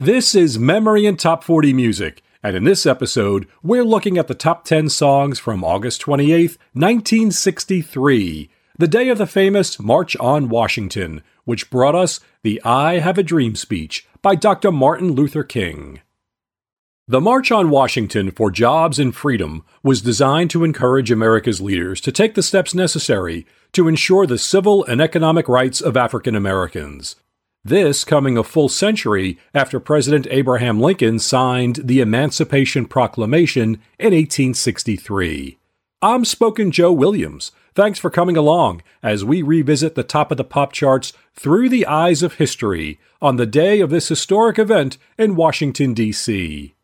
This is Memory and Top 40 Music, and in this episode, we're looking at the top 10 songs from August 28, 1963, the day of the famous March on Washington, which brought us the I Have a Dream speech by Dr. Martin Luther King. The March on Washington for Jobs and Freedom was designed to encourage America's leaders to take the steps necessary to ensure the civil and economic rights of African Americans. This coming a full century after President Abraham Lincoln signed the Emancipation Proclamation in 1863. I'm Spoken Joe Williams. Thanks for coming along as we revisit the top of the pop charts through the eyes of history on the day of this historic event in Washington, D.C.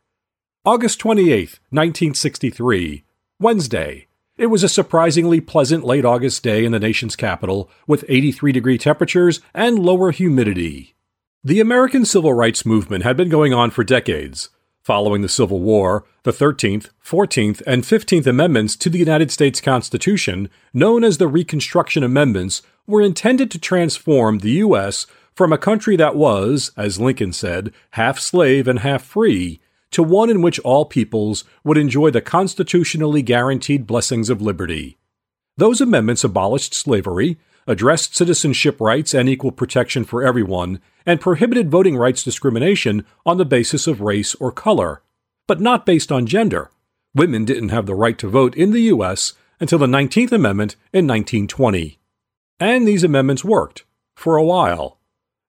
August 28, 1963, Wednesday. It was a surprisingly pleasant late August day in the nation's capital, with 83 degree temperatures and lower humidity. The American Civil Rights Movement had been going on for decades. Following the Civil War, the 13th, 14th, and 15th Amendments to the United States Constitution, known as the Reconstruction Amendments, were intended to transform the U.S. from a country that was, as Lincoln said, half slave and half free, to one in which all peoples would enjoy the constitutionally guaranteed blessings of liberty. Those amendments abolished slavery, addressed citizenship rights and equal protection for everyone, and prohibited voting rights discrimination on the basis of race or color, but not based on gender. Women didn't have the right to vote in the U.S. until the 19th Amendment in 1920. And these amendments worked, for a while.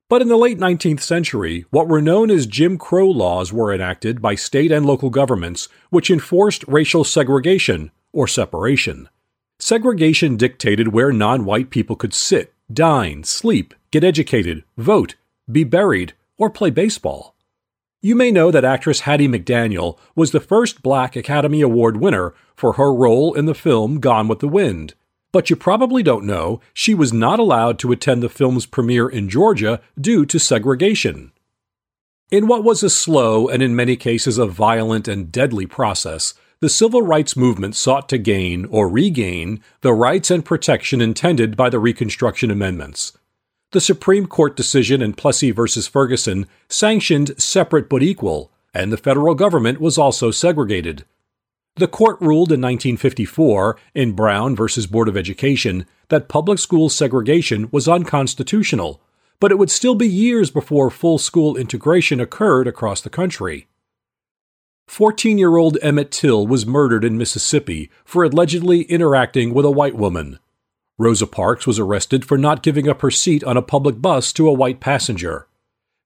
But in the late 19th century, what were known as Jim Crow laws were enacted by state and local governments, which enforced racial segregation, or separation. Segregation dictated where non white people could sit, dine, sleep, get educated, vote, be buried, or play baseball. You may know that actress Hattie McDaniel was the first black Academy Award winner for her role in the film Gone with the Wind. But you probably don't know she was not allowed to attend the film's premiere in Georgia due to segregation. In what was a slow and in many cases a violent and deadly process, the civil rights movement sought to gain or regain the rights and protection intended by the Reconstruction Amendments. The Supreme Court decision in Plessy v. Ferguson sanctioned separate but equal, and the federal government was also segregated. The court ruled in 1954 in Brown v. Board of Education that public school segregation was unconstitutional, but it would still be years before full school integration occurred across the country. 14 year old Emmett Till was murdered in Mississippi for allegedly interacting with a white woman. Rosa Parks was arrested for not giving up her seat on a public bus to a white passenger.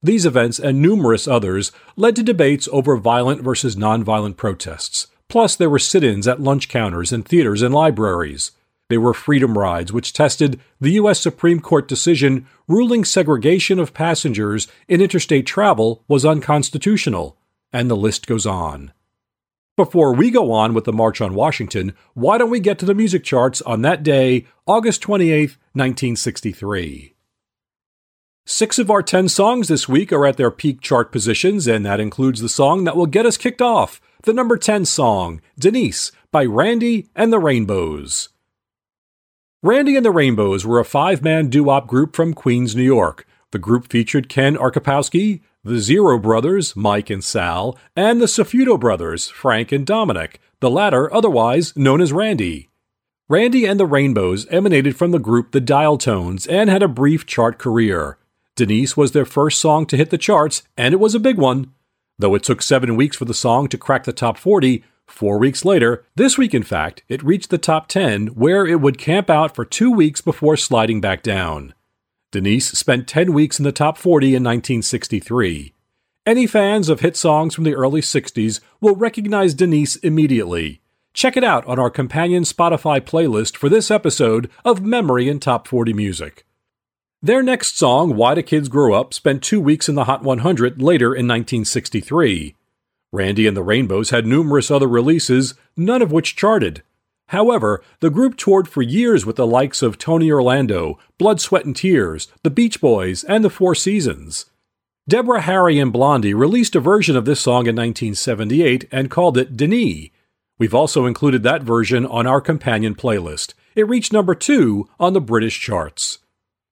These events and numerous others led to debates over violent versus nonviolent protests, Plus, there were sit ins at lunch counters and theaters and libraries. There were freedom rides, which tested the U.S. Supreme Court decision ruling segregation of passengers in interstate travel was unconstitutional. And the list goes on. Before we go on with the March on Washington, why don't we get to the music charts on that day, August 28, 1963? Six of our ten songs this week are at their peak chart positions, and that includes the song that will get us kicked off the number 10 song, Denise, by Randy and the Rainbows. Randy and the Rainbows were a five man doo wop group from Queens, New York. The group featured Ken Arcipowski, the Zero Brothers, Mike and Sal, and the Safuto Brothers, Frank and Dominic, the latter otherwise known as Randy. Randy and the Rainbows emanated from the group The Dial Tones and had a brief chart career. Denise was their first song to hit the charts, and it was a big one. Though it took seven weeks for the song to crack the top 40, four weeks later, this week in fact, it reached the top 10, where it would camp out for two weeks before sliding back down. Denise spent 10 weeks in the top 40 in 1963. Any fans of hit songs from the early 60s will recognize Denise immediately. Check it out on our companion Spotify playlist for this episode of Memory and Top 40 Music. Their next song, Why Do Kids Grow Up, spent two weeks in the Hot 100 later in 1963. Randy and the Rainbows had numerous other releases, none of which charted. However, the group toured for years with the likes of Tony Orlando, Blood, Sweat, and Tears, the Beach Boys, and the Four Seasons. Deborah Harry and Blondie released a version of this song in 1978 and called it Denis. We've also included that version on our companion playlist. It reached number two on the British charts.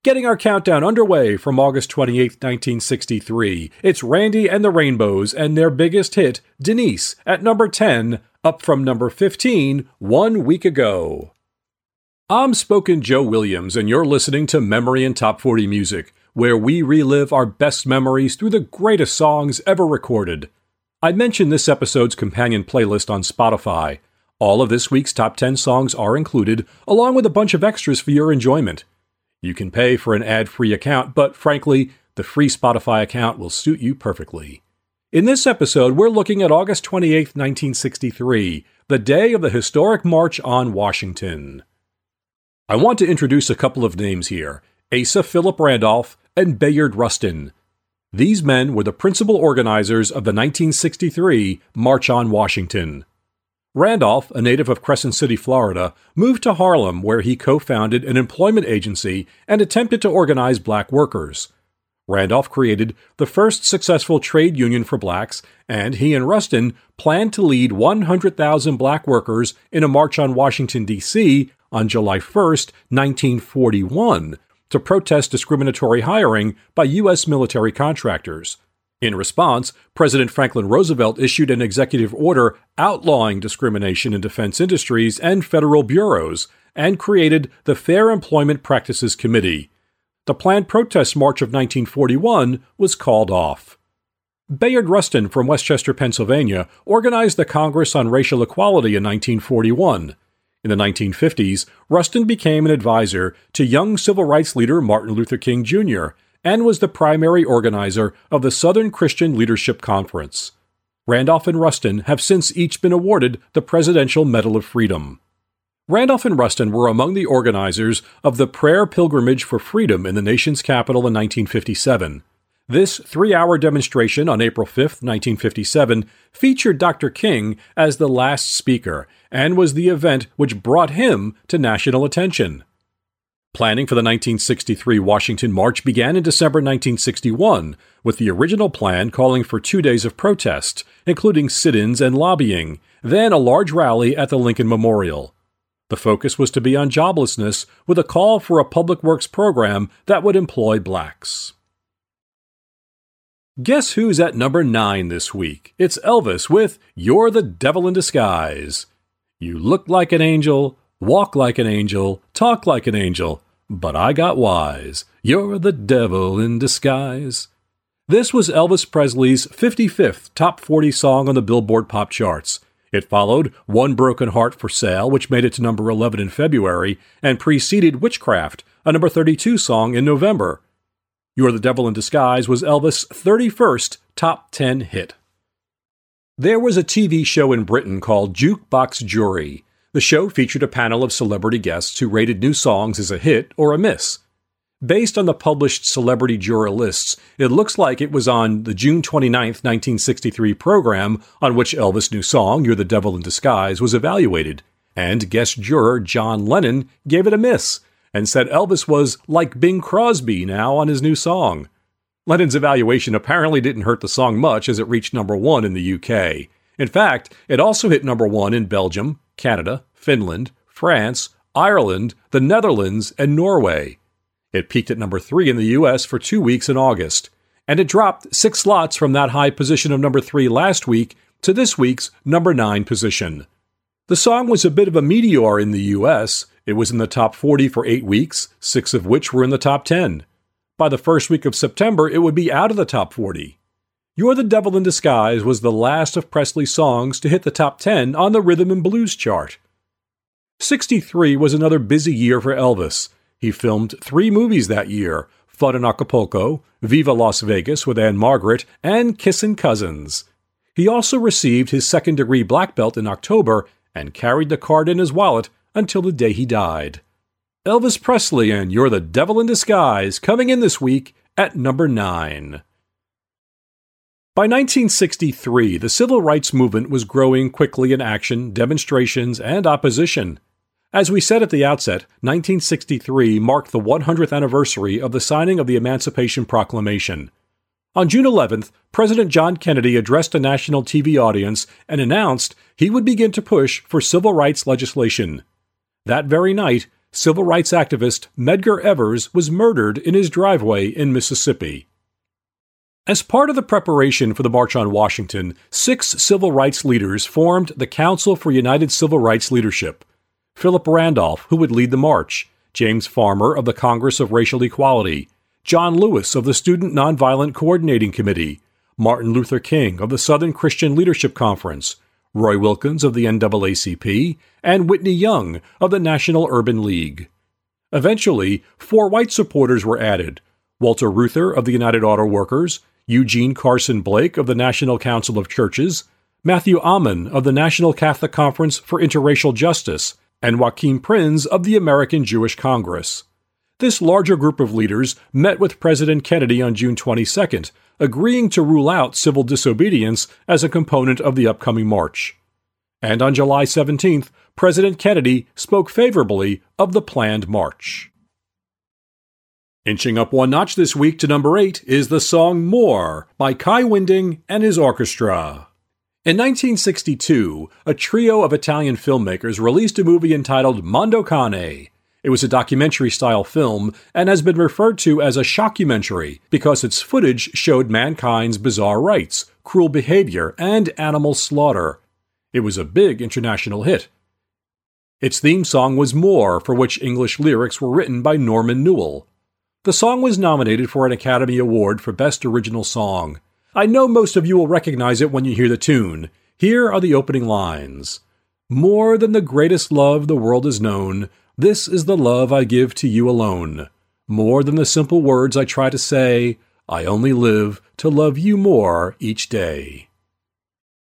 Getting our countdown underway from August 28, 1963, it's Randy and the Rainbows and their biggest hit, Denise, at number 10, up from number 15 one week ago. I'm Spoken Joe Williams, and you're listening to Memory and Top 40 Music, where we relive our best memories through the greatest songs ever recorded. I mentioned this episode's companion playlist on Spotify. All of this week's top 10 songs are included, along with a bunch of extras for your enjoyment. You can pay for an ad free account, but frankly, the free Spotify account will suit you perfectly. In this episode, we're looking at August 28, 1963, the day of the historic March on Washington. I want to introduce a couple of names here Asa Philip Randolph and Bayard Rustin. These men were the principal organizers of the 1963 March on Washington. Randolph, a native of Crescent City, Florida, moved to Harlem where he co founded an employment agency and attempted to organize black workers. Randolph created the first successful trade union for blacks, and he and Rustin planned to lead 100,000 black workers in a march on Washington, D.C. on July 1, 1941, to protest discriminatory hiring by U.S. military contractors. In response, President Franklin Roosevelt issued an executive order outlawing discrimination in defense industries and federal bureaus and created the Fair Employment Practices Committee. The planned protest march of 1941 was called off. Bayard Rustin from Westchester, Pennsylvania, organized the Congress on Racial Equality in 1941. In the 1950s, Rustin became an advisor to young civil rights leader Martin Luther King Jr and was the primary organizer of the Southern Christian Leadership Conference. Randolph and Rustin have since each been awarded the Presidential Medal of Freedom. Randolph and Rustin were among the organizers of the Prayer Pilgrimage for Freedom in the nation's capital in 1957. This three hour demonstration on April 5, 1957, featured Dr. King as the last speaker and was the event which brought him to national attention. Planning for the 1963 Washington March began in December 1961, with the original plan calling for two days of protest, including sit ins and lobbying, then a large rally at the Lincoln Memorial. The focus was to be on joblessness, with a call for a public works program that would employ blacks. Guess who's at number 9 this week? It's Elvis with You're the Devil in Disguise. You look like an angel, walk like an angel, talk like an angel, but I got wise. You're the devil in disguise. This was Elvis Presley's 55th top 40 song on the Billboard pop charts. It followed One Broken Heart for Sale, which made it to number 11 in February, and preceded Witchcraft, a number 32 song in November. You're the Devil in Disguise was Elvis' 31st top 10 hit. There was a TV show in Britain called Jukebox Jury. The show featured a panel of celebrity guests who rated new songs as a hit or a miss. Based on the published celebrity juror lists, it looks like it was on the June 29, 1963 program on which Elvis' new song, You're the Devil in Disguise, was evaluated, and guest juror John Lennon gave it a miss and said Elvis was like Bing Crosby now on his new song. Lennon's evaluation apparently didn't hurt the song much as it reached number one in the UK. In fact, it also hit number one in Belgium, Canada, Finland, France, Ireland, the Netherlands, and Norway. It peaked at number three in the US for two weeks in August, and it dropped six slots from that high position of number three last week to this week's number nine position. The song was a bit of a meteor in the US. It was in the top 40 for eight weeks, six of which were in the top 10. By the first week of September, it would be out of the top 40. You're the Devil in Disguise was the last of Presley's songs to hit the top 10 on the Rhythm and Blues chart. 63 was another busy year for Elvis. He filmed three movies that year Fun in Acapulco, Viva Las Vegas with Ann-Margret, and Kissin' Cousins. He also received his second degree black belt in October and carried the card in his wallet until the day he died. Elvis Presley and You're the Devil in Disguise coming in this week at number 9. By 1963, the civil rights movement was growing quickly in action, demonstrations, and opposition. As we said at the outset, 1963 marked the 100th anniversary of the signing of the Emancipation Proclamation. On June 11th, President John Kennedy addressed a national TV audience and announced he would begin to push for civil rights legislation. That very night, civil rights activist Medgar Evers was murdered in his driveway in Mississippi. As part of the preparation for the March on Washington, six civil rights leaders formed the Council for United Civil Rights Leadership. Philip Randolph, who would lead the march, James Farmer of the Congress of Racial Equality, John Lewis of the Student Nonviolent Coordinating Committee, Martin Luther King of the Southern Christian Leadership Conference, Roy Wilkins of the NAACP, and Whitney Young of the National Urban League. Eventually, four white supporters were added. Walter Reuther of the United Auto Workers, Eugene Carson Blake of the National Council of Churches, Mathew Ahmann of the National Catholic Conference for Interracial Justice, and Joachim Prinz of the American Jewish Congress. This larger group of leaders met with President Kennedy on June 22, agreeing to rule out civil disobedience as a component of the upcoming march. And on July 17th, President Kennedy spoke favorably of the planned march. Inching up one notch this week to number 8 is the song More by Kai Winding and his orchestra. In 1962, a trio of Italian filmmakers released a movie entitled Mondo Cane. It was a documentary style film and has been referred to as a shockumentary because its footage showed mankind's bizarre rites, cruel behavior, and animal slaughter. It was a big international hit. Its theme song was More, for which English lyrics were written by Norman Newell. The song was nominated for an Academy Award for Best Original Song. I know most of you will recognize it when you hear the tune. Here are the opening lines More than the greatest love the world has known, this is the love I give to you alone. More than the simple words I try to say, I only live to love you more each day.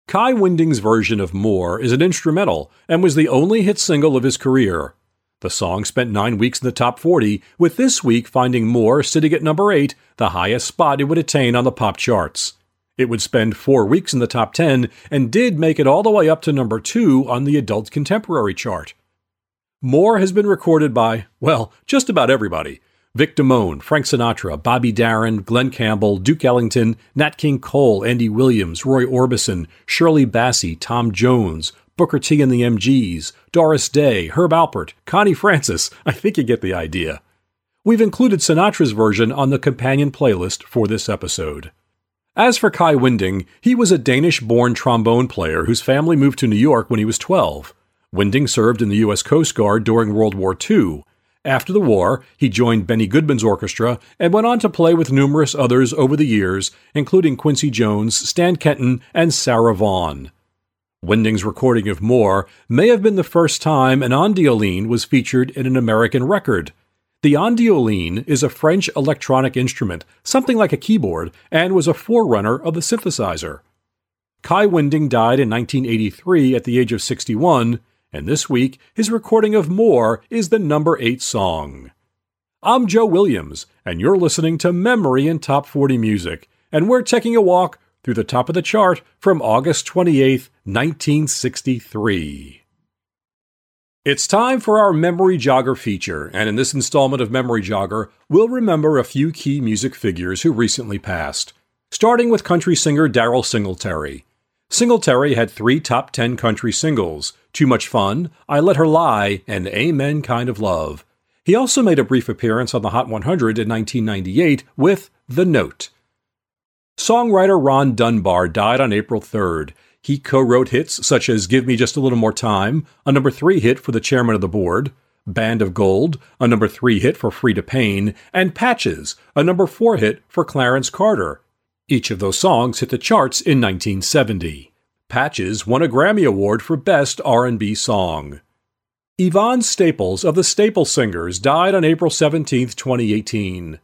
Kai Winding's version of More is an instrumental and was the only hit single of his career. The song spent nine weeks in the top 40, with this week finding More sitting at number 8, the highest spot it would attain on the pop charts. It would spend four weeks in the top 10 and did make it all the way up to number 2 on the adult contemporary chart. More has been recorded by, well, just about everybody. Vic Damone, Frank Sinatra, Bobby Darin, Glen Campbell, Duke Ellington, Nat King Cole, Andy Williams, Roy Orbison, Shirley Bassey, Tom Jones, Booker T and the MGs, Doris Day, Herb Alpert, Connie Francis. I think you get the idea. We've included Sinatra's version on the companion playlist for this episode. As for Kai Winding, he was a Danish born trombone player whose family moved to New York when he was 12. Winding served in the U.S. Coast Guard during World War II. After the war, he joined Benny Goodman's orchestra and went on to play with numerous others over the years, including Quincy Jones, Stan Kenton, and Sarah Vaughan. Winding's recording of More may have been the first time an ondioline was featured in an American record. The ondioline is a French electronic instrument, something like a keyboard, and was a forerunner of the synthesizer. Kai Winding died in 1983 at the age of 61, and this week his recording of More is the number 8 song. I'm Joe Williams, and you're listening to Memory in Top 40 Music, and we're taking a walk through the top of the chart from August 28, 1963. It's time for our Memory Jogger feature, and in this installment of Memory Jogger, we'll remember a few key music figures who recently passed. Starting with country singer Daryl Singletary. Singletary had three top 10 country singles Too Much Fun, I Let Her Lie, and Amen Kind of Love. He also made a brief appearance on the Hot 100 in 1998 with The Note. Songwriter Ron Dunbar died on April 3rd. He co wrote hits such as Give Me Just a Little More Time, a number three hit for the chairman of the board, Band of Gold, a number three hit for Freda Payne, and Patches, a number four hit for Clarence Carter. Each of those songs hit the charts in 1970. Patches won a Grammy Award for Best R&B Song. Yvonne Staples of the Staple Singers died on April 17, 2018.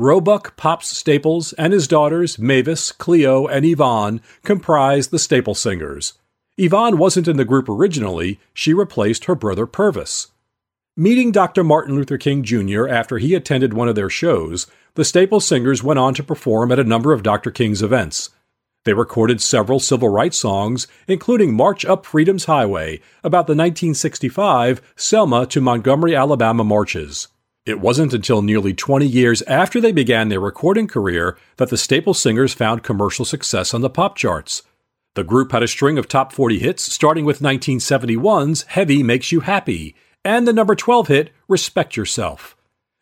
Roebuck Pops Staples and his daughters Mavis, Cleo, and Yvonne comprise the Staple Singers. Yvonne wasn't in the group originally, she replaced her brother Purvis. Meeting Dr. Martin Luther King Jr. after he attended one of their shows, the Staple Singers went on to perform at a number of Dr. King's events. They recorded several civil rights songs, including March Up Freedom's Highway, about the 1965 Selma to Montgomery, Alabama marches. It wasn't until nearly 20 years after they began their recording career that the Staple Singers found commercial success on the pop charts. The group had a string of top 40 hits, starting with 1971's Heavy Makes You Happy, and the number 12 hit Respect Yourself.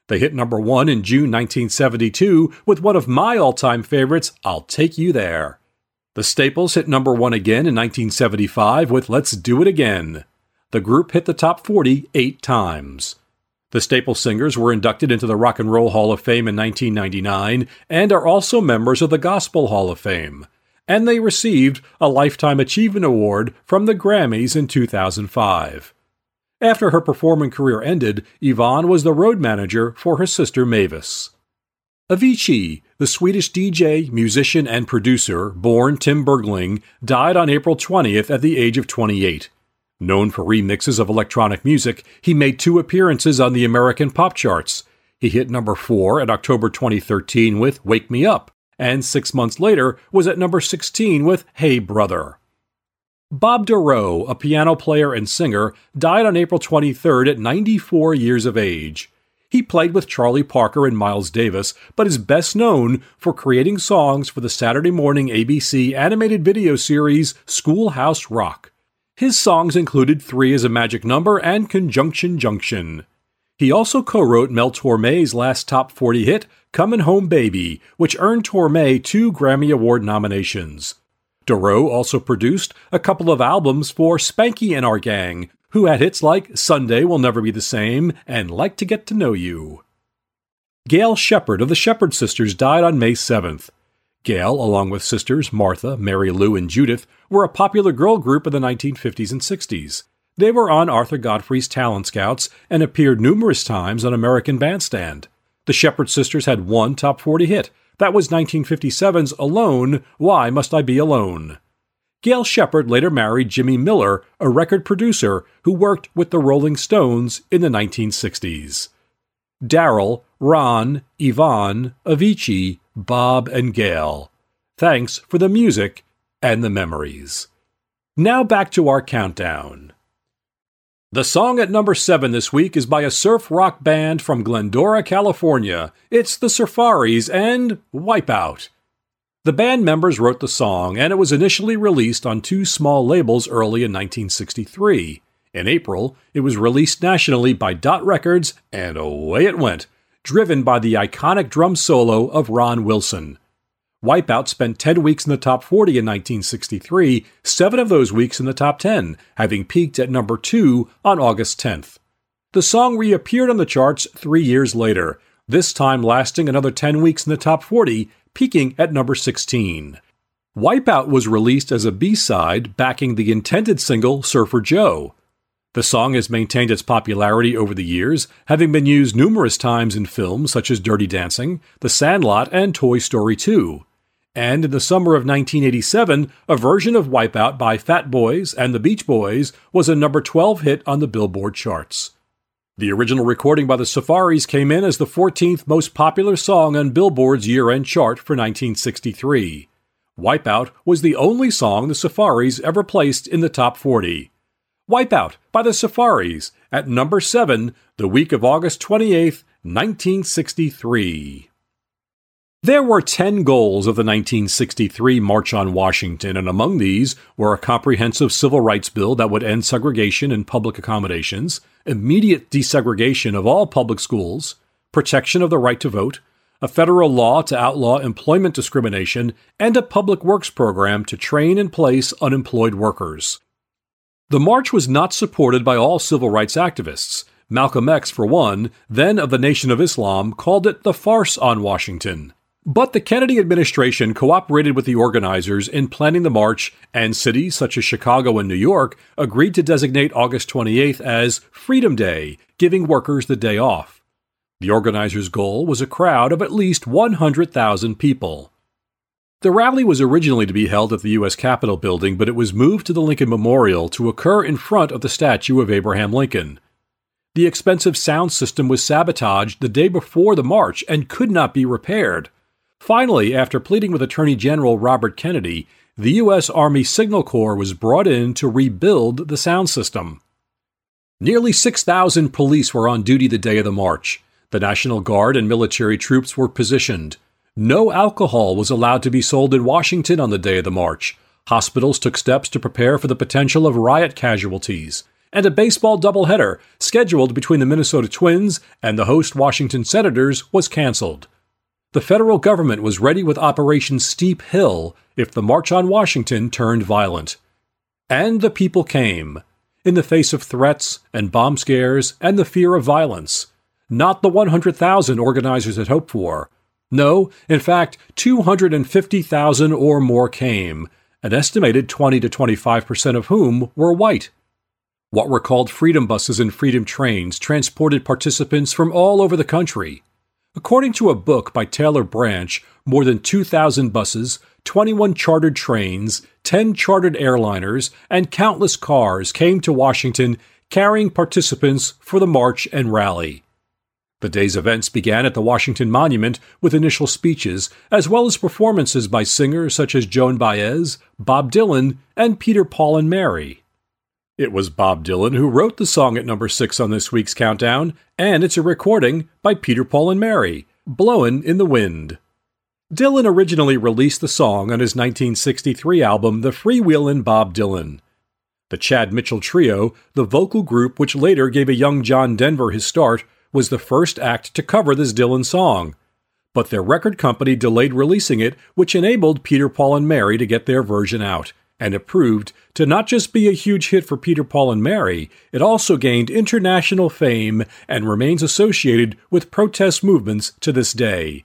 They hit number one in June 1972 with one of my all time favorites, I'll Take You There. The Staples hit number one again in 1975 with Let's Do It Again. The group hit the top 40 eight times. The Staple singers were inducted into the Rock and Roll Hall of Fame in 1999 and are also members of the Gospel Hall of Fame. And they received a Lifetime Achievement Award from the Grammys in 2005. After her performing career ended, Yvonne was the road manager for her sister Mavis. Avicii, the Swedish DJ, musician, and producer, born Tim Bergling, died on April 20th at the age of 28. Known for remixes of electronic music, he made two appearances on the American pop charts. He hit number 4 in October 2013 with Wake Me Up, and six months later was at number 16 with Hey Brother. Bob Dorough, a piano player and singer, died on April 23 at 94 years of age. He played with Charlie Parker and Miles Davis, but is best known for creating songs for the Saturday morning ABC animated video series Schoolhouse Rock. His songs included Three is a Magic Number and Conjunction Junction. He also co wrote Mel Torme's last top 40 hit, Comin' Home Baby, which earned Torme two Grammy Award nominations. Dorough also produced a couple of albums for Spanky and Our Gang, who had hits like Sunday Will Never Be the Same and Like to Get to Know You. Gail Shepherd of the Shepherd Sisters died on May 7th. Gail, along with sisters Martha, Mary Lou, and Judith, were a popular girl group of the 1950s and 60s. They were on Arthur Godfrey's Talent Scouts and appeared numerous times on American Bandstand. The Shepherd Sisters had one top 40 hit. That was 1957's Alone, Why Must I Be Alone? Gail Shepherd later married Jimmy Miller, a record producer who worked with the Rolling Stones in the 1960s. Daryl, Ron, Yvonne, Avicii, Bob, and Gail. Thanks for the music and the memories. Now back to our countdown. The song at number 7 this week is by a surf rock band from Glendora, California. It's the Surfaris and Wipeout. The band members wrote the song, and it was initially released on two small labels early in 1963. In April, it was released nationally by Dot Records, and away it went, driven by the iconic drum solo of Ron Wilson. Wipeout spent 10 weeks in the top 40 in 1963, seven of those weeks in the top 10, having peaked at number 2 on August 10th. The song reappeared on the charts three years later, this time lasting another 10 weeks in the top 40, peaking at number 16. Wipeout was released as a B side backing the intended single Surfer Joe. The song has maintained its popularity over the years, having been used numerous times in films such as Dirty Dancing, The Sandlot, and Toy Story 2. And in the summer of 1987, a version of Wipeout by Fat Boys and the Beach Boys was a number 12 hit on the Billboard charts. The original recording by the Surfaris came in as the 14th most popular song on Billboard's year end chart for 1963. Wipeout was the only song the Surfaris ever placed in the top 40. Wipeout by the Surfaris at number 7 the week of August 28, 1963. There were 10 goals of the 1963 March on Washington, and among these were a comprehensive civil rights bill that would end segregation in public accommodations, immediate desegregation of all public schools, protection of the right to vote, a federal law to outlaw employment discrimination, and a public works program to train and place unemployed workers. The march was not supported by all civil rights activists. Malcolm X, for one, then of the Nation of Islam, called it the farce on Washington. But the Kennedy administration cooperated with the organizers in planning the march, and cities such as Chicago and New York agreed to designate August 28th as Freedom Day, giving workers the day off. The organizers' goal was a crowd of at least 100,000 people. The rally was originally to be held at the U.S. Capitol building, but it was moved to the Lincoln Memorial to occur in front of the statue of Abraham Lincoln. The expensive sound system was sabotaged the day before the march and could not be repaired. Finally, after pleading with Attorney General Robert Kennedy, the U.S. Army Signal Corps was brought in to rebuild the sound system. Nearly 6,000 police were on duty the day of the march. The National Guard and military troops were positioned. No alcohol was allowed to be sold in Washington on the day of the march. Hospitals took steps to prepare for the potential of riot casualties. and a baseball doubleheader scheduled between the Minnesota Twins and the host Washington Senators was canceled. The federal government was ready with Operation Steep Hill if the March on Washington turned violent. And the people came, in the face of threats and bomb scares and the fear of violence. Not the 100,000 organizers had hoped for. No, in fact, 250,000 or more came, an estimated 20 to 25 percent of whom were white. What were called freedom buses and freedom trains transported participants from all over the country. According to a book by Taylor Branch, more than 2,000 buses, 21 chartered trains, 10 chartered airliners, and countless cars came to Washington carrying participants for the march and rally. The day's events began at the Washington Monument with initial speeches, as well as performances by singers such as Joan Baez, Bob Dylan, and Peter Paul and Mary. It was Bob Dylan who wrote the song at number 6 on this week's countdown, and it's a recording by Peter Paul and Mary, Blowin' in the Wind. Dylan originally released the song on his 1963 album The Freewheelin' Bob Dylan. The Chad Mitchell Trio, the vocal group which later gave a young John Denver his start, was the first act to cover this Dylan song. But their record company delayed releasing it, which enabled Peter Paul and Mary to get their version out and it proved to not just be a huge hit for Peter, Paul, and Mary, it also gained international fame and remains associated with protest movements to this day.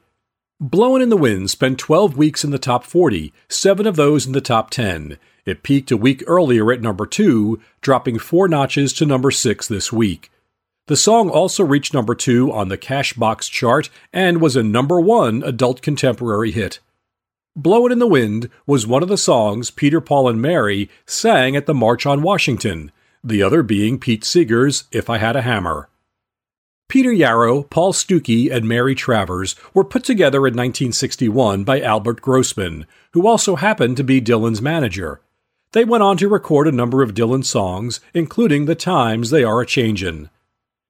Blowin' in the Wind spent 12 weeks in the top 40, seven of those in the top 10. It peaked a week earlier at number 2, dropping four notches to number 6 this week. The song also reached number 2 on the Cashbox chart and was a number 1 adult contemporary hit. Blowin' in the Wind was one of the songs Peter, Paul, and Mary sang at the March on Washington, the other being Pete Seeger's If I Had a Hammer. Peter Yarrow, Paul Stookey, and Mary Travers were put together in 1961 by Albert Grossman, who also happened to be Dylan's manager. They went on to record a number of Dylan songs, including The Times They Are a Changin'.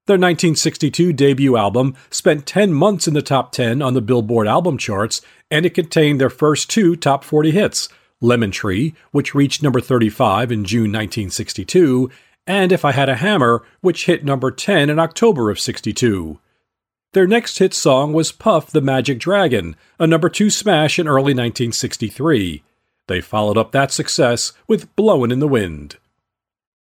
Their 1962 debut album spent 10 months in the top 10 on the Billboard album charts, and it contained their first two top 40 hits Lemon Tree, which reached number 35 in June 1962, and If I Had a Hammer, which hit number 10 in October of 62. Their next hit song was Puff the Magic Dragon, a number 2 smash in early 1963. They followed up that success with Blowin' in the Wind.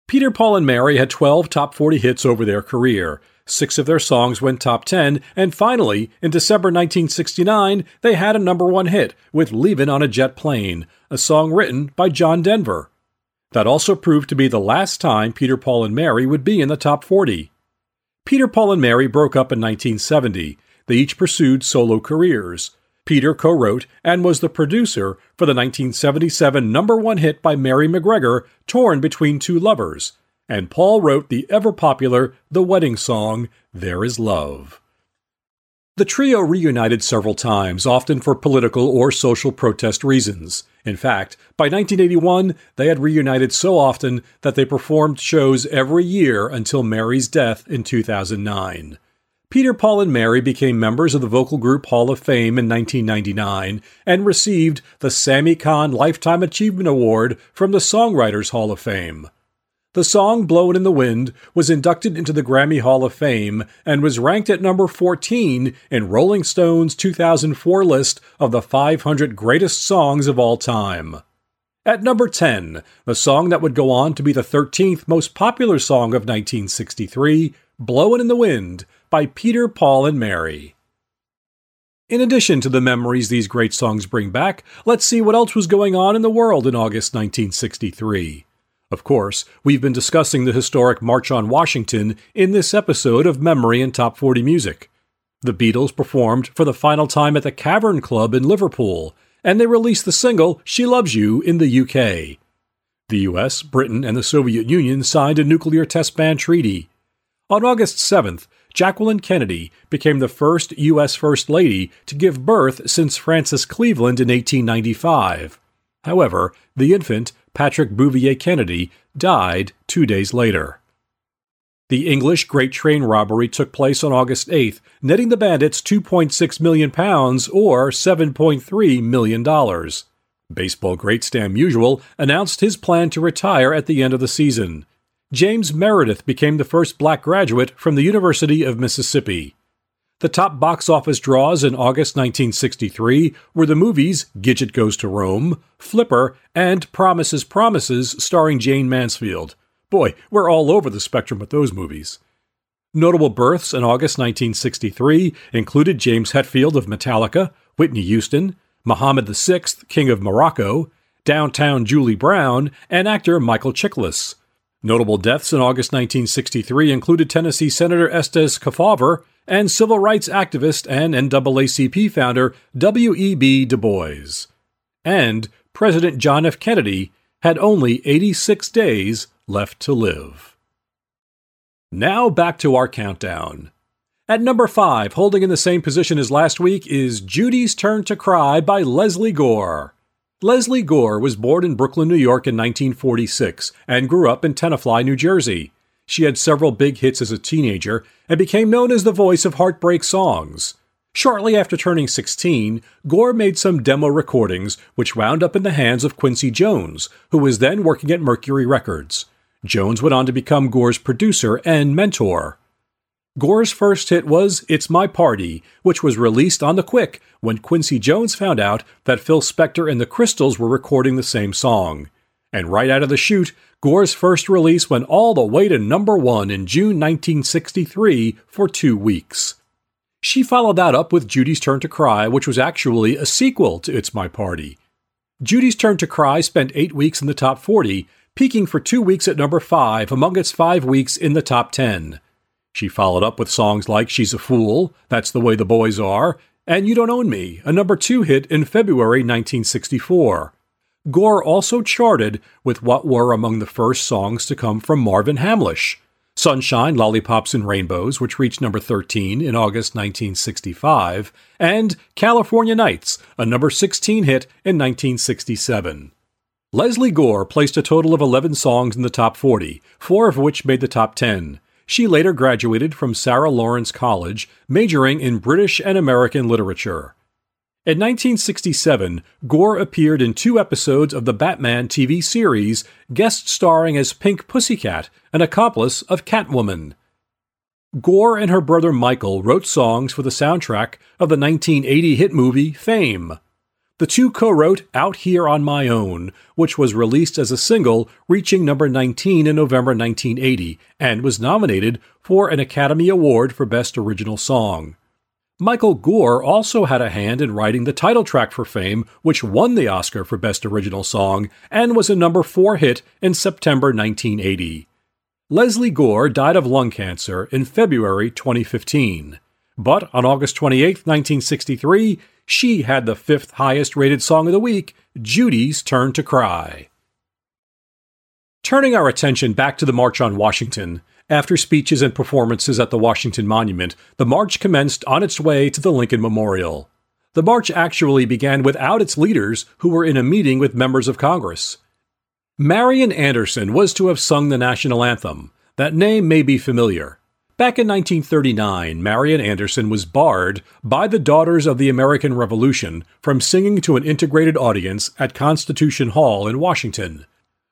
Peter, Paul, and Mary had 12 top 40 hits over their career. Six of their songs went top 10, and finally, in December 1969, they had a number one hit with Leavin' on a Jet Plane, a song written by John Denver. That also proved to be the last time Peter, Paul, and Mary would be in the top 40. Peter, Paul, and Mary broke up in 1970. They each pursued solo careers. Peter co wrote and was the producer for the 1977 number one hit by Mary McGregor, Torn Between Two Lovers, and Paul wrote the ever popular The Wedding Song, There Is Love. The trio reunited several times, often for political or social protest reasons. In fact, by 1981, they had reunited so often that they performed shows every year until Mary's death in 2009. Peter, Paul, and Mary became members of the vocal group Hall of Fame in 1999 and received the Sammy Cahn Lifetime Achievement Award from the Songwriters Hall of Fame. The song Blowin' in the Wind was inducted into the Grammy Hall of Fame and was ranked at number 14 in Rolling Stone's 2004 list of the 500 greatest songs of all time. At number 10, the song that would go on to be the 13th most popular song of 1963, Blowin' in the Wind, by Peter, Paul, and Mary. In addition to the memories these great songs bring back, let's see what else was going on in the world in August 1963. Of course, we've been discussing the historic March on Washington in this episode of Memory and Top 40 Music. The Beatles performed for the final time at the Cavern Club in Liverpool, and they released the single She Loves You in the UK. The US, Britain, and the Soviet Union signed a nuclear test ban treaty. On August 7th, Jacqueline Kennedy became the first U.S. First Lady to give birth since Frances Cleveland in 1895. However, the infant, Patrick Bouvier Kennedy, died two days later. The English Great Train robbery took place on August 8th, netting the bandits 2.6 million pounds or 7.3 million dollars. Baseball great Stan Musial announced his plan to retire at the end of the season. James Meredith became the first black graduate from the University of Mississippi. The top box office draws in August 1963 were the movies Gidget Goes to Rome, Flipper, and Promises Promises starring Jayne Mansfield. Boy, we're all over the spectrum with those movies. Notable births in August 1963 included James Hetfield of Metallica, Whitney Houston, Mohammed VI, King of Morocco, Downtown Julie Brown, and actor Michael Chiklis. Notable deaths in August 1963 included Tennessee Senator Estes Kefauver and civil rights activist and NAACP founder W.E.B. Du Bois. And President John F. Kennedy had only 86 days left to live. Now back to our countdown. At number 5, holding in the same position as last week, is Judy's Turn to Cry by Lesley Gore. Lesley Gore was born in Brooklyn, New York in 1946 and grew up in Tenafly, New Jersey. She had several big hits as a teenager and became known as the voice of heartbreak songs. Shortly after turning 16, Gore made some demo recordings, which wound up in the hands of Quincy Jones, who was then working at Mercury Records. Jones went on to become Gore's producer and mentor. Gore's first hit was It's My Party, which was released on the quick when Quincy Jones found out that Phil Spector and the Crystals were recording the same song. And right out of the chute, Gore's first release went all the way to number one in June 1963 for two weeks. She followed that up with Judy's Turn to Cry, which was actually a sequel to It's My Party. Judy's Turn to Cry spent eight weeks in the top 40, peaking for two weeks at number 5 among its five weeks in the top 10. She followed up with songs like She's a Fool, That's the Way the Boys Are, and You Don't Own Me, a number 2 hit in February 1964. Gore also charted with what were among the first songs to come from Marvin Hamlisch Sunshine, Lollipops, and Rainbows, which reached number 13 in August 1965, and California Nights, a number 16 hit in 1967. Lesley Gore placed a total of 11 songs in the top 40, four of which made the top 10. She later graduated from Sarah Lawrence College, majoring in British and American literature. In 1967, Gore appeared in two episodes of the Batman TV series, guest starring as Pink Pussycat, an accomplice of Catwoman. Gore and her brother Michael wrote songs for the soundtrack of the 1980 hit movie Fame. The two co wrote Out Here on My Own, which was released as a single, reaching number 19 in November 1980, and was nominated for an Academy Award for Best Original Song. Michael Gore also had a hand in writing the title track for Fame, which won the Oscar for Best Original Song and was a number 4 hit in September 1980. Lesley Gore died of lung cancer in February 2015. But on August 28, 1963, she had the fifth highest rated song of the week, Judy's Turn to Cry. Turning our attention back to the March on Washington, after speeches and performances at the Washington Monument, the march commenced on its way to the Lincoln Memorial. The march actually began without its leaders, who were in a meeting with members of Congress. Marian Anderson was to have sung the national anthem. That name may be familiar. Back in 1939, Marian Anderson was barred by the Daughters of the American Revolution from singing to an integrated audience at Constitution Hall in Washington.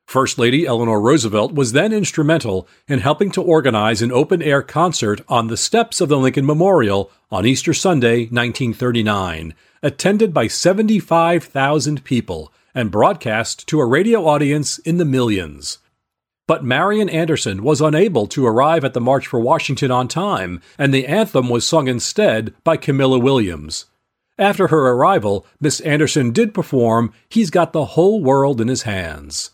First Lady Eleanor Roosevelt was then instrumental in helping to organize an open air concert on the steps of the Lincoln Memorial on Easter Sunday, 1939, attended by 75,000 people and broadcast to a radio audience in the millions. But Marian Anderson was unable to arrive at the March for Washington on time, and the anthem was sung instead by Camilla Williams. After her arrival, Miss Anderson did perform He's Got the Whole World in His Hands.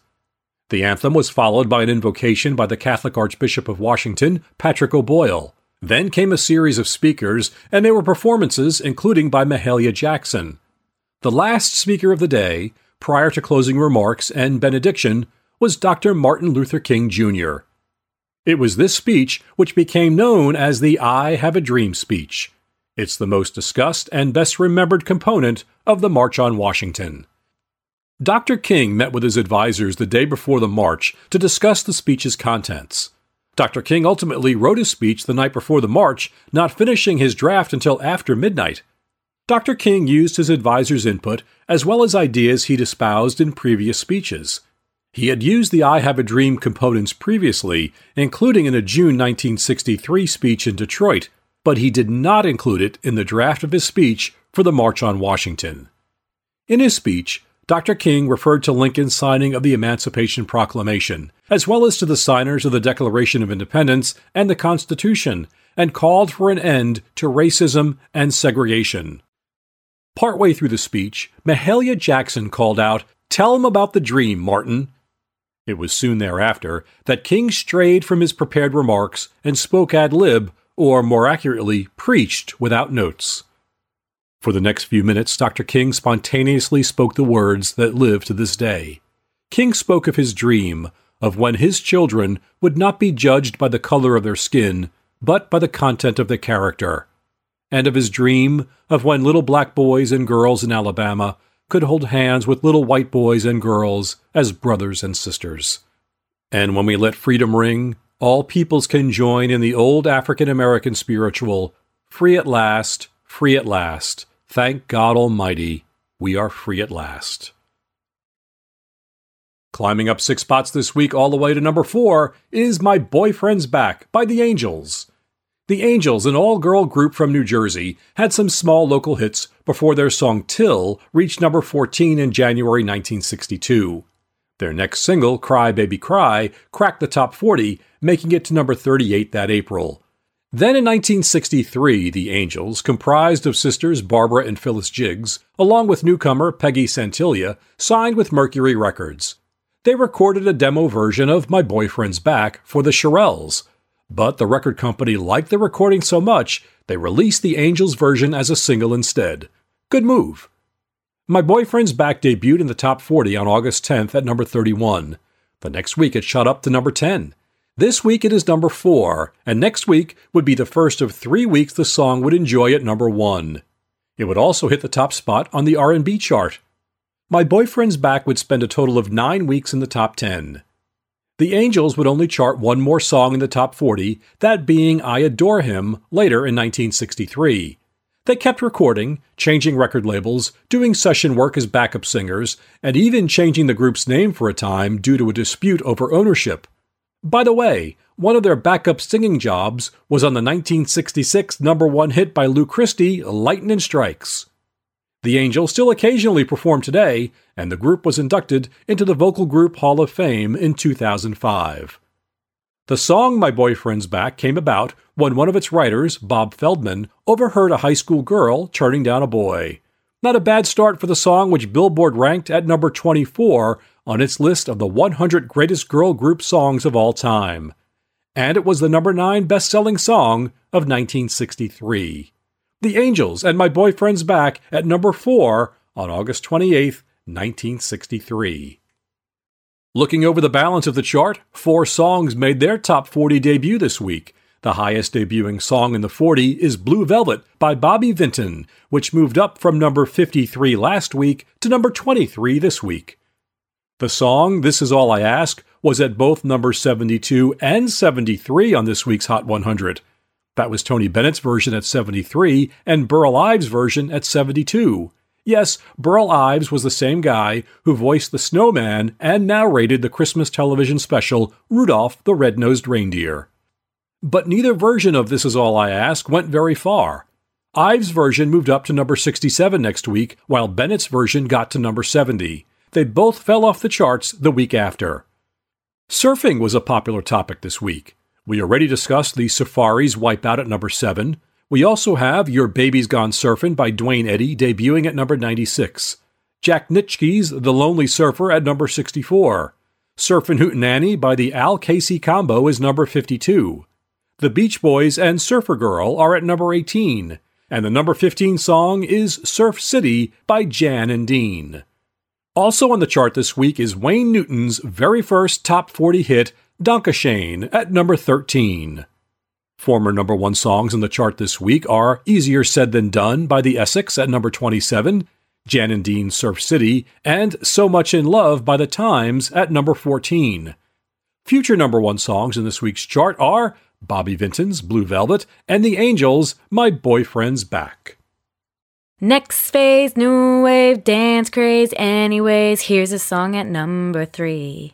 The anthem was followed by an invocation by the Catholic Archbishop of Washington, Patrick O'Boyle. Then came a series of speakers, and there were performances, including by Mahalia Jackson. The last speaker of the day, prior to closing remarks and benediction, was Dr. Martin Luther King Jr. It was this speech which became known as the I Have a Dream speech. It's the most discussed and best remembered component of the March on Washington. Dr. King met with his advisors the day before the march to discuss the speech's contents. Dr. King ultimately wrote his speech the night before the march, not finishing his draft until after midnight. Dr. King used his advisors' input as well as ideas he'd espoused in previous speeches. He had used the I Have a Dream components previously, including in a June 1963 speech in Detroit, but he did not include it in the draft of his speech for the March on Washington. In his speech, Dr. King referred to Lincoln's signing of the Emancipation Proclamation, as well as to the signers of the Declaration of Independence and the Constitution, and called for an end to racism and segregation. Partway through the speech, Mahalia Jackson called out, Tell him about the dream, Martin. It was soon thereafter that King strayed from his prepared remarks and spoke ad lib, or more accurately, preached without notes. For the next few minutes, Dr. King spontaneously spoke the words that live to this day. King spoke of his dream of when his children would not be judged by the color of their skin, but by the content of their character, and of his dream of when little black boys and girls in Alabama could hold hands with little white boys and girls as brothers and sisters. And when we let freedom ring, all peoples can join in the old African American spiritual free at last, free at last. Thank God Almighty, we are free at last. Climbing up six spots this week, all the way to number four, is My Boyfriend's Back by The Angels. The Angels, an all girl group from New Jersey, had some small local hits before their song Till reached number 14 in January 1962. Their next single, Cry Baby Cry, cracked the top 40, making it to number 38 that April. Then in 1963, the Angels, comprised of sisters Barbara and Phyllis Jiggs, along with newcomer Peggy Santiglia, signed with Mercury Records. They recorded a demo version of My Boyfriend's Back for the Shirelles, but the record company liked the recording so much, they released the Angels version as a single instead. Good move. My Boyfriend's Back debuted in the top 40 on August 10th at number 31. The next week it shot up to number 10. This week it is number 4, and next week would be the first of 3 weeks the song would enjoy at number 1. It would also hit the top spot on the R&B chart. My Boyfriend's Back would spend a total of 9 weeks in the top 10. The Angels would only chart one more song in the top 40, that being I Adore Him, later in 1963. They kept recording, changing record labels, doing session work as backup singers, and even changing the group's name for a time due to a dispute over ownership. By the way, one of their backup singing jobs was on the 1966 number one hit by Lou Christie, Lightnin' Strikes. The Angels still occasionally perform today, and the group was inducted into the Vocal Group Hall of Fame in 2005. The song My Boyfriend's Back came about when one of its writers, Bob Feldman, overheard a high school girl turning down a boy. Not a bad start for the song, which Billboard ranked at number 24 on its list of the 100 greatest girl group songs of all time. And it was the number 9 best selling song of 1963. The Angels and My Boyfriend's Back at number 4 on August 28, 1963. Looking over the balance of the chart, four songs made their top 40 debut this week. The highest debuting song in the 40 is Blue Velvet by Bobby Vinton, which moved up from number 53 last week to number 23 this week. The song This Is All I Ask was at both number 72 and 73 on this week's Hot 100. That was Tony Bennett's version at 73 and Burl Ives' version at 72. Yes, Burl Ives was the same guy who voiced the snowman and narrated the Christmas television special Rudolph the Red-Nosed Reindeer. But neither version of This Is All I Ask went very far. Ives' version moved up to number 67 next week, while Bennett's version got to number 70. They both fell off the charts the week after. Surfing was a popular topic this week. We already discussed the Surfaris Wipeout at number 7. We also have Your Baby's Gone Surfin' by Duane Eddy debuting at number 96. Jack Nitzsche's The Lonely Surfer at number 64. Surfin' Hootenanny by the Al Casey Combo is number 52. The Beach Boys and Surfer Girl are at number 18. And the number 15 song is Surf City by Jan and Dean. Also on the chart this week is Wayne Newton's very first top 40 hit, Dankeschön at number 13. Former number one songs in the chart this week are Easier Said Than Done by the Essex at number 27, Jan and Dean Surf City, and So Much in Love by the Tymes at number 14. Future number one songs in this week's chart are Bobby Vinton's Blue Velvet and The Angels' My Boyfriend's Back. Next phase, new wave, dance craze. Anyways, here's a song at number three.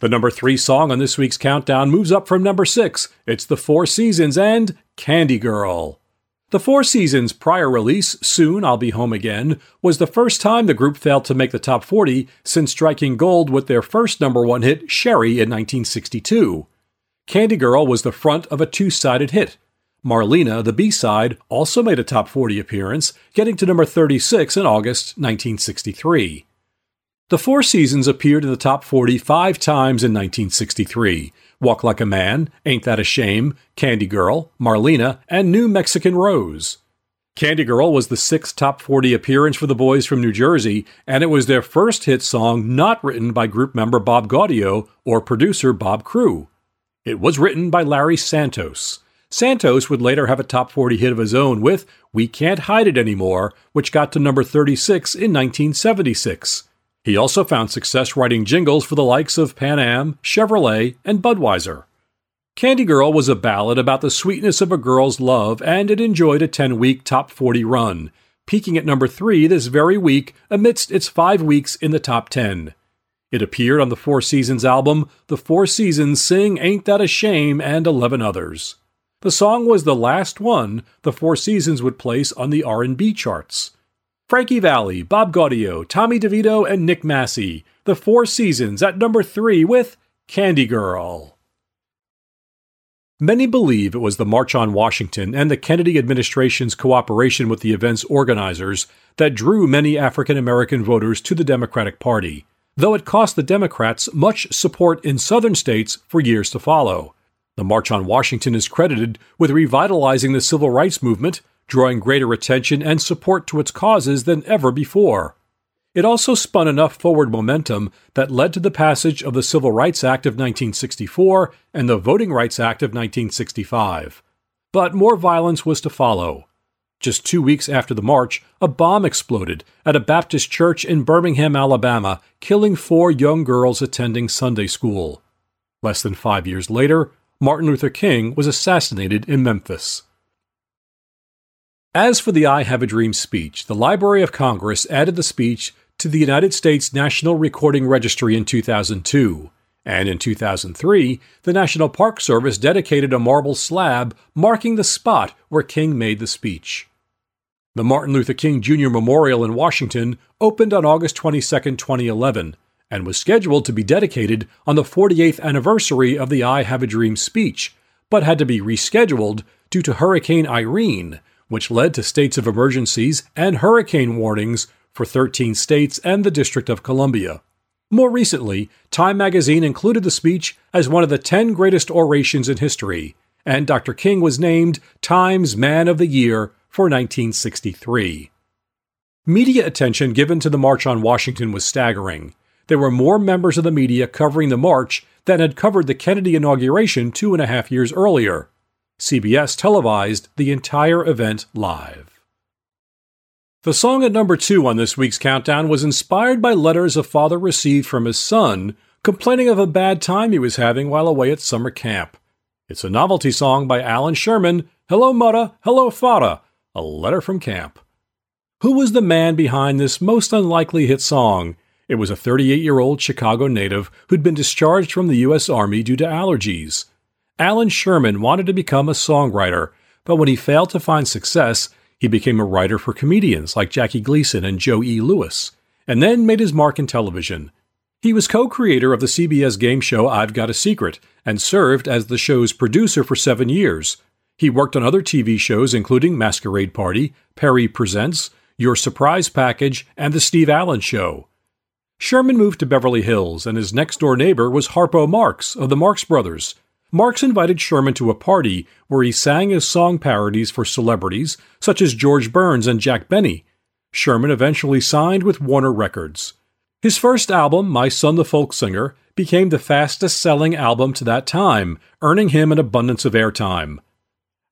The number three song on this week's countdown moves up from number six. It's The Four Seasons and Candy Girl. The Four Seasons' prior release, Soon I'll Be Home Again, was the first time the group failed to make the top 40 since striking gold with their first number one hit, Sherry, in 1962. Candy Girl was the front of a two sided hit. Marlena, the B side, also made a top 40 appearance, getting to number 36 in August 1963. The Four Seasons appeared in the top 40 five times in 1963 Walk Like a Man, Ain't That a Shame, Candy Girl, Marlena, and New Mexican Rose. Candy Girl was the sixth top 40 appearance for the boys from New Jersey, and it was their first hit song not written by group member Bob Gaudio or producer Bob Crewe. It was written by Larry Santos. Santos would later have a top 40 hit of his own with We Can't Hide It Anymore, which got to number 36 in 1976. He also found success writing jingles for the likes of Pan Am, Chevrolet, and Budweiser. Candy Girl was a ballad about the sweetness of a girl's love, and it enjoyed a 10 week top 40 run, peaking at number 3 this very week amidst its five weeks in the top 10. It appeared on the Four Seasons album, The Four Seasons Sing Ain't That a Shame, and 11 others. The song was the last one the Four Seasons would place on the R&B charts. Frankie Valli, Bob Gaudio, Tommy DeVito, and Nick Massi. The Four Seasons at number three with Candy Girl. Many believe it was the March on Washington and the Kennedy administration's cooperation with the event's organizers that drew many African American voters to the Democratic Party, though it cost the Democrats much support in southern states for years to follow. The March on Washington is credited with revitalizing the civil rights movement, drawing greater attention and support to its causes than ever before. It also spun enough forward momentum that led to the passage of the Civil Rights Act of 1964 and the Voting Rights Act of 1965. But more violence was to follow. Just two weeks after the march, a bomb exploded at a Baptist church in Birmingham, Alabama, killing four young girls attending Sunday school. Less than five years later, Martin Luther King was assassinated in Memphis. As for the I Have a Dream speech, the Library of Congress added the speech to the United States National Recording Registry in 2002. And in 2003, the National Park Service dedicated a marble slab marking the spot where King made the speech. The Martin Luther King Jr. Memorial in Washington opened on August 22, 2011, and was scheduled to be dedicated on the 48th anniversary of the I Have a Dream speech, but had to be rescheduled due to Hurricane Irene, which led to states of emergencies and hurricane warnings for 13 states and the District of Columbia. More recently, Time magazine included the speech as one of the 10 greatest orations in history, and Dr. King was named Time's Man of the Year for 1963. Media attention given to the March on Washington was staggering. There were more members of the media covering the march than had covered the Kennedy inauguration two and a half years earlier. CBS televised the entire event live. The song at number two on this week's countdown was inspired by letters a father received from his son complaining of a bad time he was having while away at summer camp. It's a novelty song by Allan Sherman, Hello Mutta, Hello Fada, a letter from camp. Who was the man behind this most unlikely hit song? It was a 38 year old Chicago native who'd been discharged from the U.S. Army due to allergies. Allan Sherman wanted to become a songwriter, but when he failed to find success, he became a writer for comedians like Jackie Gleason and Joe E. Lewis, and then made his mark in television. He was co creator of the CBS game show I've Got a Secret and served as the show's producer for seven years. He worked on other TV shows including Masquerade Party, Perry Presents, Your Surprise Package, and The Steve Allen Show. Sherman moved to Beverly Hills, and his next door neighbor was Harpo Marx of the Marx Brothers. Marx invited Sherman to a party where he sang his song parodies for celebrities such as George Burns and Jack Benny. Sherman eventually signed with Warner Records. His first album, My Son the Folk Singer, became the fastest selling album to that time, earning him an abundance of airtime.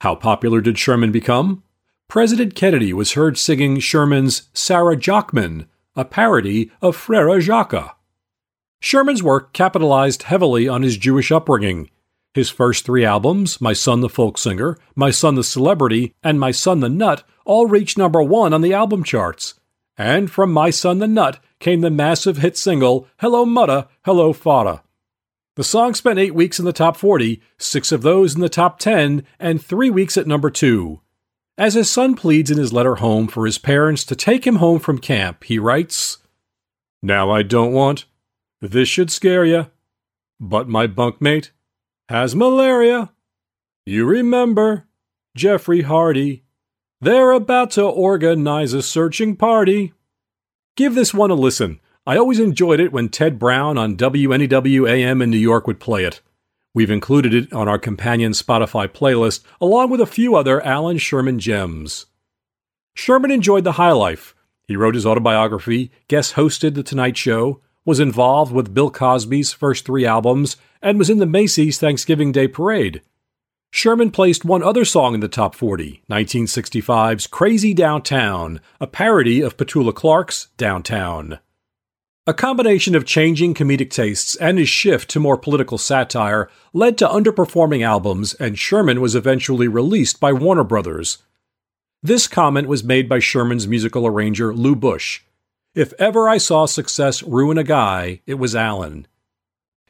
How popular did Sherman become? President Kennedy was heard singing Sherman's Sarah Jackman, a parody of Frere Jacques. Sherman's work capitalized heavily on his Jewish upbringing. His first three albums, My Son the Folk Singer, My Son the Celebrity, and My Son the Nut, all reached number one on the album charts. And from My Son the Nut came the massive hit single Hello Mutta, Hello Fada. The song spent eight weeks in the top 40, six of those in the top 10, and three weeks at number two. As his son pleads in his letter home for his parents to take him home from camp, he writes Now I don't want, this should scare ya, but my bunkmate has malaria. You remember, Jeffrey Hardy. They're about to organize a searching party. Give this one a listen. I always enjoyed it when Ted Brown on WNEW AM in New York would play it. We've included it on our companion Spotify playlist, along with a few other Allan Sherman gems. Sherman enjoyed the high life. He wrote his autobiography, guest hosted The Tonight Show, was involved with Bill Cosby's first three albums, and was in the Macy's Thanksgiving Day Parade. Sherman placed one other song in the top 40, 1965's Crazy Downtown, a parody of Petula Clark's Downtown. A combination of changing comedic tastes and his shift to more political satire led to underperforming albums, and Sherman was eventually released by Warner Brothers. This comment was made by Sherman's musical arranger Lou Busch. If ever I saw success ruin a guy, it was Allan.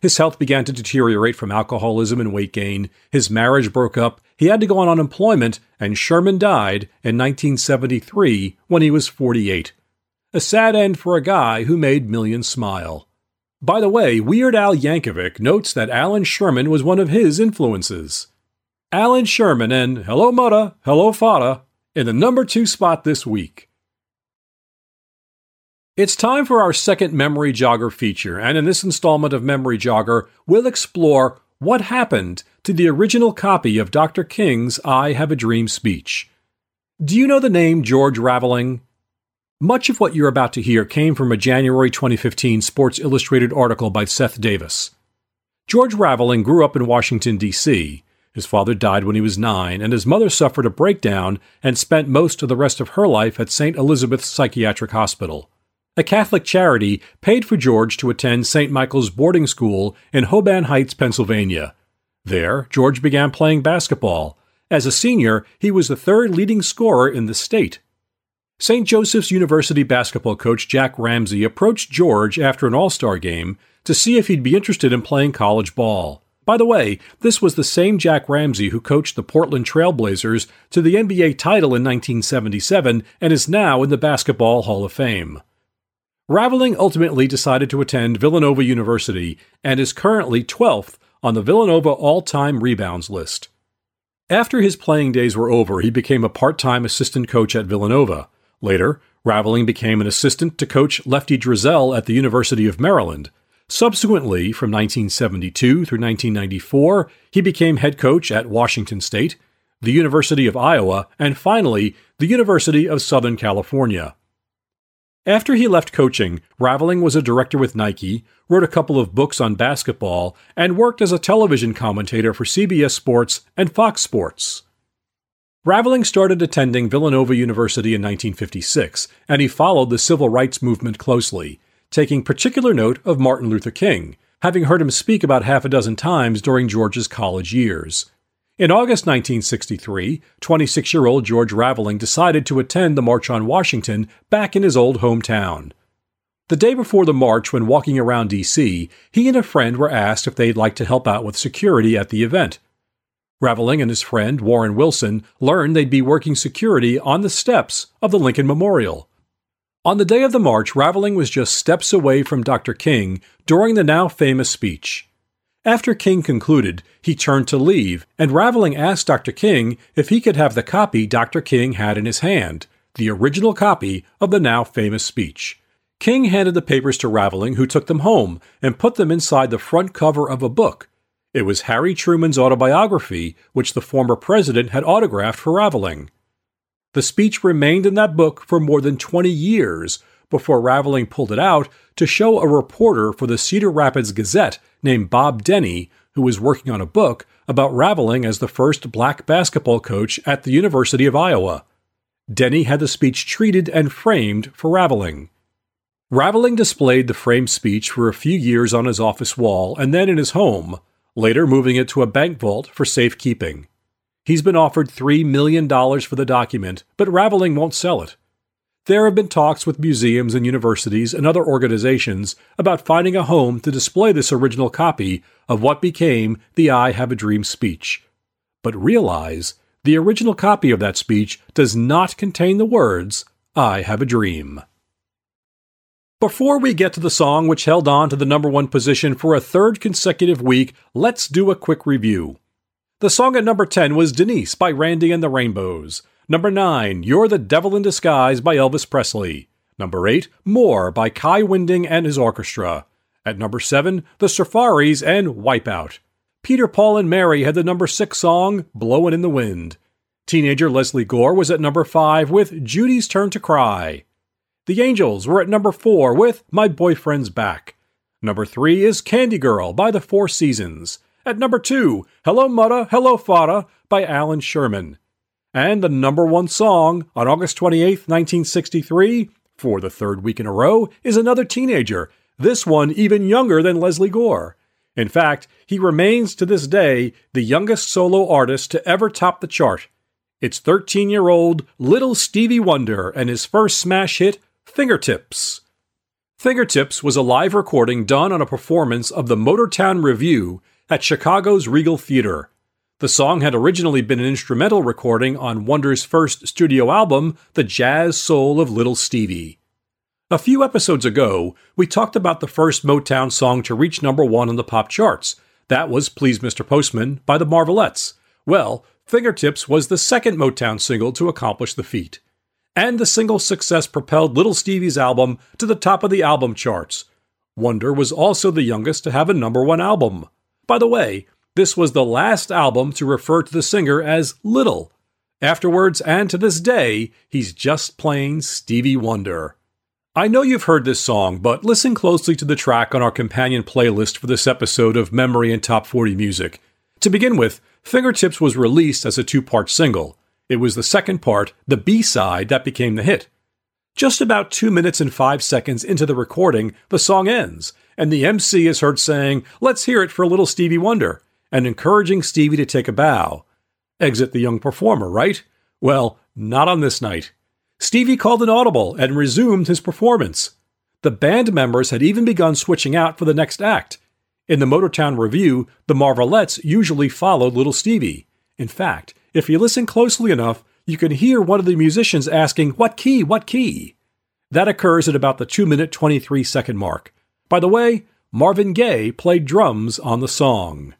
His health began to deteriorate from alcoholism and weight gain. His marriage broke up. He had to go on unemployment, and Sherman died in 1973 when he was 48. A sad end for a guy who made millions smile. By the way, Weird Al Yankovic notes that Allan Sherman was one of his influences. Allan Sherman and Hello Mutta, Hello Fada in the number two spot this week. It's time for our second Memory Jogger feature, and in this installment of Memory Jogger, we'll explore what happened to the original copy of Dr. King's I Have a Dream speech. Do you know the name George Raveling? Much of what you're about to hear came from a January 2015 Sports Illustrated article by Seth Davis. George Raveling grew up in Washington, D.C. His father died when he was nine, and his mother suffered a breakdown and spent most of the rest of her life at St. Elizabeth's Psychiatric Hospital. A Catholic charity paid for George to attend St. Michael's boarding school in Hoban Heights, Pennsylvania. There, George began playing basketball. As a senior, he was the third leading scorer in the state. St. Joseph's University basketball coach Jack Ramsay approached George after an All Star game to see if he'd be interested in playing college ball. By the way, this was the same Jack Ramsay who coached the Portland Trailblazers to the NBA title in 1977 and is now in the Basketball Hall of Fame. Raveling ultimately decided to attend Villanova University and is currently 12th on the Villanova all time rebounds list. After his playing days were over, he became a part time assistant coach at Villanova. Later, Raveling became an assistant to coach Lefty Driesell at the University of Maryland. Subsequently, from 1972 through 1994, he became head coach at Washington State, the University of Iowa, and finally, the University of Southern California. After he left coaching, Raveling was a director with Nike, wrote a couple of books on basketball, and worked as a television commentator for CBS Sports and Fox Sports. Raveling started attending Villanova University in 1956, and he followed the civil rights movement closely, taking particular note of Martin Luther King, having heard him speak about half a dozen times during George's college years. In August 1963, 26 year old George Raveling decided to attend the March on Washington back in his old hometown. The day before the march, when walking around D.C., he and a friend were asked if they'd like to help out with security at the event. Raveling and his friend Warren Wilson learned they'd be working security on the steps of the Lincoln Memorial. On the day of the march, Raveling was just steps away from Dr. King during the now famous speech. After King concluded, he turned to leave, and Raveling asked Dr. King if he could have the copy Dr. King had in his hand, the original copy of the now famous speech. King handed the papers to Raveling, who took them home and put them inside the front cover of a book it was Harry Truman's autobiography, which the former president had autographed for Raveling. The speech remained in that book for more than 20 years before Raveling pulled it out to show a reporter for the Cedar Rapids Gazette named Bob Denny, who was working on a book about Raveling as the first black basketball coach at the University of Iowa. Denny had the speech treated and framed for Raveling. Raveling displayed the framed speech for a few years on his office wall and then in his home, later moving it to a bank vault for safekeeping. He's been offered $3 million for the document, but Raveling won't sell it. There have been talks with museums and universities and other organizations about finding a home to display this original copy of what became the I Have a Dream speech. But realize the original copy of that speech does not contain the words, I Have a Dream. Before we get to the song which held on to the number one position for a third consecutive week, let's do a quick review. The song at number 10 was Denise by Randy and the Rainbows. Number 9, You're the Devil in Disguise by Elvis Presley. Number 8, More by Kai Winding and his orchestra. At number 7, The Surfaris and Wipeout. Peter, Paul, and Mary had the number 6 song, Blowin' in the Wind. Teenager Lesley Gore was at number 5 with Judy's Turn to Cry. The Angels were at number 4 with My Boyfriend's Back. Number 3 is Candy Girl by the Four Seasons. At number 2, Hello Mudda, Hello Fada by Allan Sherman. And the number one song on August 28, 1963, for the third week in a row, is another teenager, this one even younger than Lesley Gore. In fact, he remains to this day the youngest solo artist to ever top the chart. It's 13 year old Little Stevie Wonder and his first smash hit, Fingertips. Fingertips was a live recording done on a performance of the Motortown Revue at Chicago's Regal Theater. The song had originally been an instrumental recording on Wonder's first studio album, The Jazz Soul of Little Stevie. A few episodes ago, we talked about the first Motown song to reach number one on the pop charts. That was Please Mr. Postman by the Marvelettes. Well, Fingertips was the second Motown single to accomplish the feat and the single's success propelled Little Stevie's album to the top of the album charts. Wonder was also the youngest to have a number one album. By the way, this was the last album to refer to the singer as Little. Afterwards, and to this day, he's just plain Stevie Wonder. I know you've heard this song, but listen closely to the track on our companion playlist for this episode of Memory and Top 40 Music. To begin with, Fingertips was released as a two part single. It was the second part, the B side, that became the hit. Just about two minutes and five seconds into the recording, the song ends, and the MC is heard saying, Let's hear it for little Stevie Wonder, and encouraging Stevie to take a bow. Exit the young performer, right? Well, not on this night. Stevie called an audible and resumed his performance. The band members had even begun switching out for the next act. In the Motortown Revue, the Marvelettes usually followed Little Stevie. In fact, if you listen closely enough, you can hear one of the musicians asking, What key? What key? That occurs at about the 2 minute 23 second mark. By the way, Marvin Gaye played drums on the song.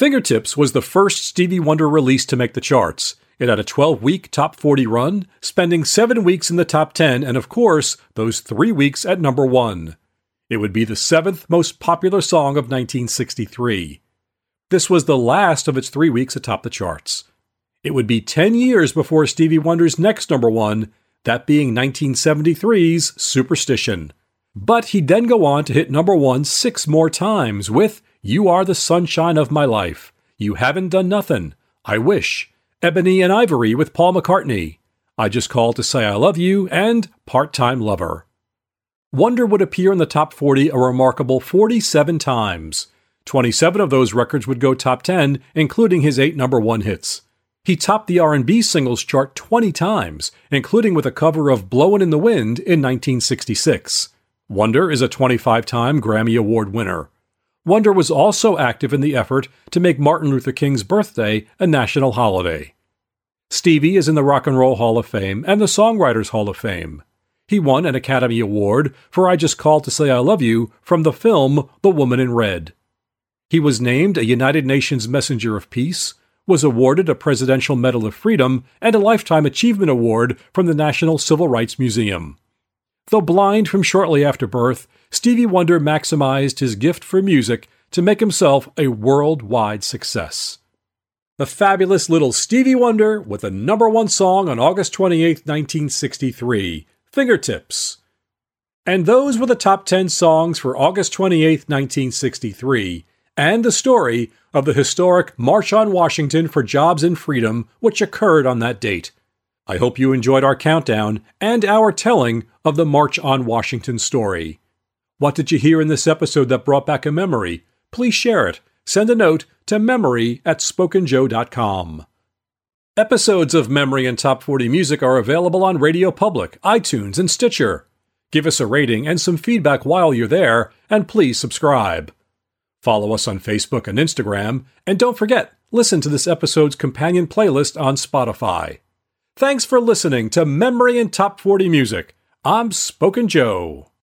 Fingertips was the first Stevie Wonder release to make the charts. It had a 12 week top 40 run, spending seven weeks in the top 10, and of course, those three weeks at number one. It would be the seventh most popular song of 1963. This was the last of its three weeks atop the charts. It would be 10 years before Stevie Wonder's next number one, that being 1973's Superstition. But he'd then go on to hit number one six more times with You Are the Sunshine of My Life, You Haven't Done Nothing, I Wish, Ebony and Ivory with Paul McCartney, I Just Called to Say I Love You, and Part Time Lover. Wonder would appear in the top 40 a remarkable 47 times. 27 of those records would go top 10, including his eight number one hits. He topped the R&B singles chart 20 times, including with a cover of Blowin' in the Wind in 1966. Wonder is a 25-time Grammy Award winner. Wonder was also active in the effort to make Martin Luther King's birthday a national holiday. Stevie is in the Rock and Roll Hall of Fame and the Songwriters Hall of Fame. He won an Academy Award for I Just Called to Say I Love You from the film The Woman in Red. He was named a United Nations Messenger of Peace was awarded a Presidential Medal of Freedom and a Lifetime Achievement Award from the National Civil Rights Museum. Though blind from shortly after birth, Stevie Wonder maximized his gift for music to make himself a worldwide success. The fabulous little Stevie Wonder with a number one song on August 28, 1963, Fingertips. And those were the top 10 songs for August 28, 1963, and the story of the historic March on Washington for Jobs and Freedom, which occurred on that date. I hope you enjoyed our countdown and our telling of the March on Washington story. What did you hear in this episode that brought back a memory? Please share it. Send a note to memory at spokenjoe.com. Episodes of Memory and Top 40 Music are available on Radio Public, iTunes, and Stitcher. Give us a rating and some feedback while you're there, and please subscribe. Follow us on Facebook and Instagram, and don't forget, listen to this episode's companion playlist on Spotify. Thanks for listening to Memory and Top 40 Music. I'm Spoken Joe.